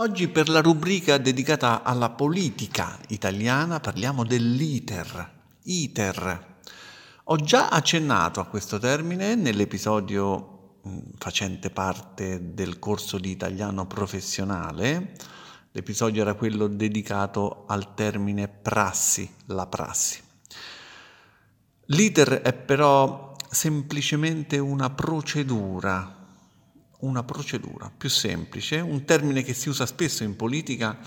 Oggi per la rubrica dedicata alla politica italiana parliamo dell'ITER. ITER. Ho già accennato a questo termine nell'episodio mm, facente parte del corso di italiano professionale. L'episodio era quello dedicato al termine prassi, la prassi. L'ITER è però semplicemente una procedura una procedura più semplice, un termine che si usa spesso in politica,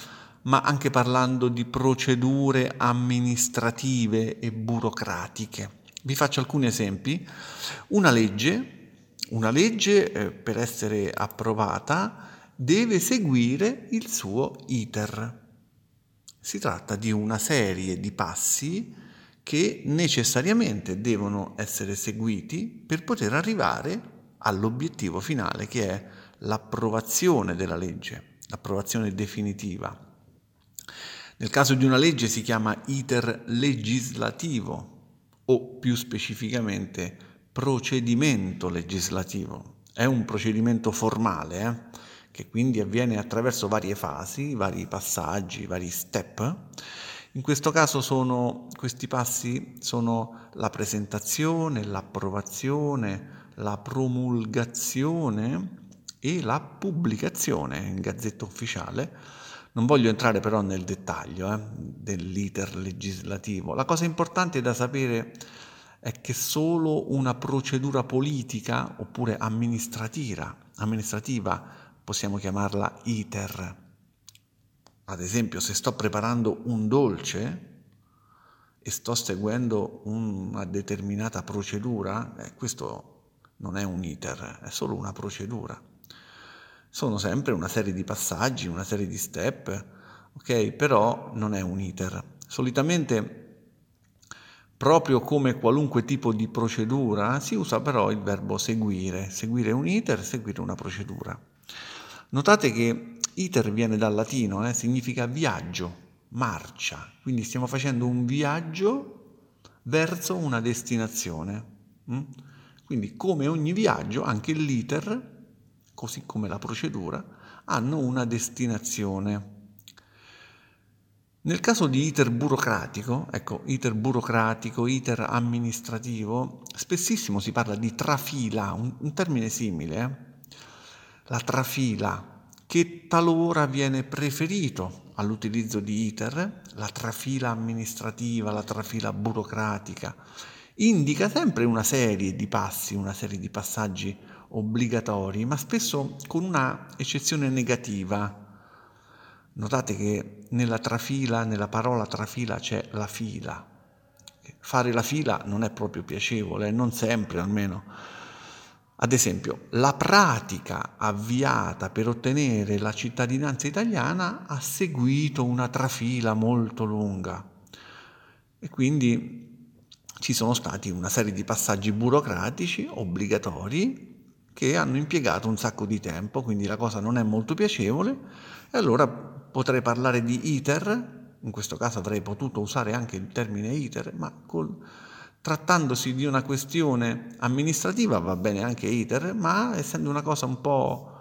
ma anche parlando di procedure amministrative e burocratiche. Vi faccio alcuni esempi. Una legge, una legge eh, per essere approvata deve seguire il suo iter. Si tratta di una serie di passi che necessariamente devono essere seguiti per poter arrivare all'obiettivo finale che è l'approvazione della legge, l'approvazione definitiva. Nel caso di una legge si chiama iter legislativo o più specificamente procedimento legislativo. È un procedimento formale eh, che quindi avviene attraverso varie fasi, vari passaggi, vari step. In questo caso sono, questi passi sono la presentazione, l'approvazione, la promulgazione e la pubblicazione in gazzetta ufficiale. Non voglio entrare però nel dettaglio eh, dell'iter legislativo. La cosa importante da sapere è che solo una procedura politica oppure amministrativa, amministrativa possiamo chiamarla iter. Ad esempio, se sto preparando un dolce e sto seguendo una determinata procedura, eh, questo non è un iter, è solo una procedura. Sono sempre una serie di passaggi, una serie di step, ok? Però non è un iter. Solitamente, proprio come qualunque tipo di procedura, si usa però il verbo seguire, seguire un iter, seguire una procedura. Notate che iter viene dal latino, eh? significa viaggio, marcia, quindi stiamo facendo un viaggio verso una destinazione. Mm? Quindi come ogni viaggio, anche l'iter, così come la procedura, hanno una destinazione. Nel caso di iter burocratico, ecco, iter burocratico, iter amministrativo, spessissimo si parla di trafila, un, un termine simile, eh? la trafila, che talora viene preferito all'utilizzo di iter, la trafila amministrativa, la trafila burocratica, indica sempre una serie di passi, una serie di passaggi obbligatori, ma spesso con una eccezione negativa. Notate che nella trafila, nella parola trafila c'è la fila. Fare la fila non è proprio piacevole, non sempre almeno. Ad esempio, la pratica avviata per ottenere la cittadinanza italiana ha seguito una trafila molto lunga e quindi ci sono stati una serie di passaggi burocratici obbligatori che hanno impiegato un sacco di tempo, quindi la cosa non è molto piacevole e allora potrei parlare di iter, in questo caso avrei potuto usare anche il termine iter, ma col, trattandosi di una questione amministrativa va bene anche iter, ma essendo una cosa un po'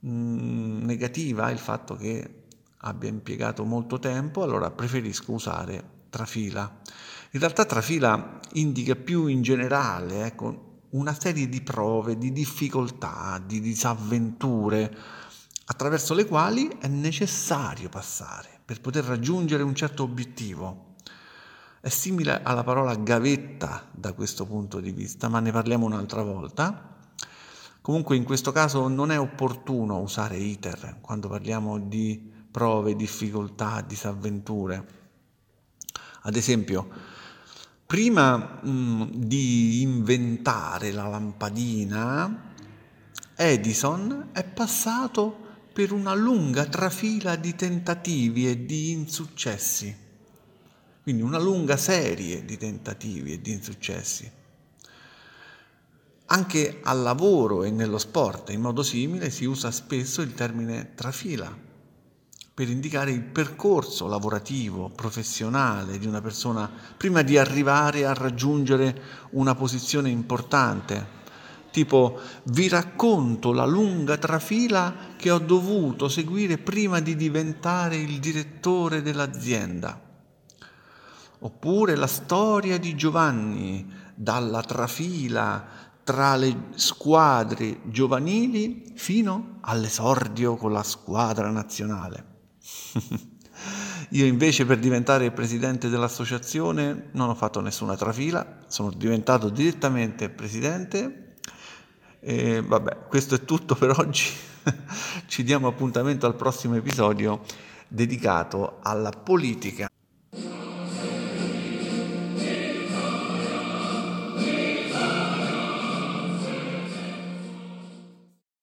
mh, mm, negativa il fatto che abbia impiegato molto tempo, allora preferisco usare trafila. In realtà trafila indica più in generale ecco, una serie di prove, di difficoltà, di disavventure attraverso le quali è necessario passare per poter raggiungere un certo obiettivo. È simile alla parola gavetta da questo punto di vista, ma ne parliamo un'altra volta. Comunque in questo caso non è opportuno usare iter quando parliamo di prove, difficoltà, disavventure. Ad esempio, prima mh, mm, di inventare la lampadina, Edison è passato per una lunga trafila di tentativi e di insuccessi, quindi una lunga serie di tentativi e di insuccessi. Anche al lavoro e nello sport in modo simile si usa spesso il termine trafila per indicare il percorso lavorativo, professionale di una persona prima di arrivare a raggiungere una posizione importante. Tipo, vi racconto la lunga trafila che ho dovuto seguire prima di diventare il direttore dell'azienda. Oppure la storia di Giovanni, dalla trafila tra le squadre giovanili fino all'esordio con la squadra nazionale. Io invece per diventare presidente dell'associazione non ho fatto nessuna trafila, sono diventato direttamente presidente. E vabbè, questo è tutto per oggi. Ci diamo appuntamento al prossimo episodio dedicato alla politica.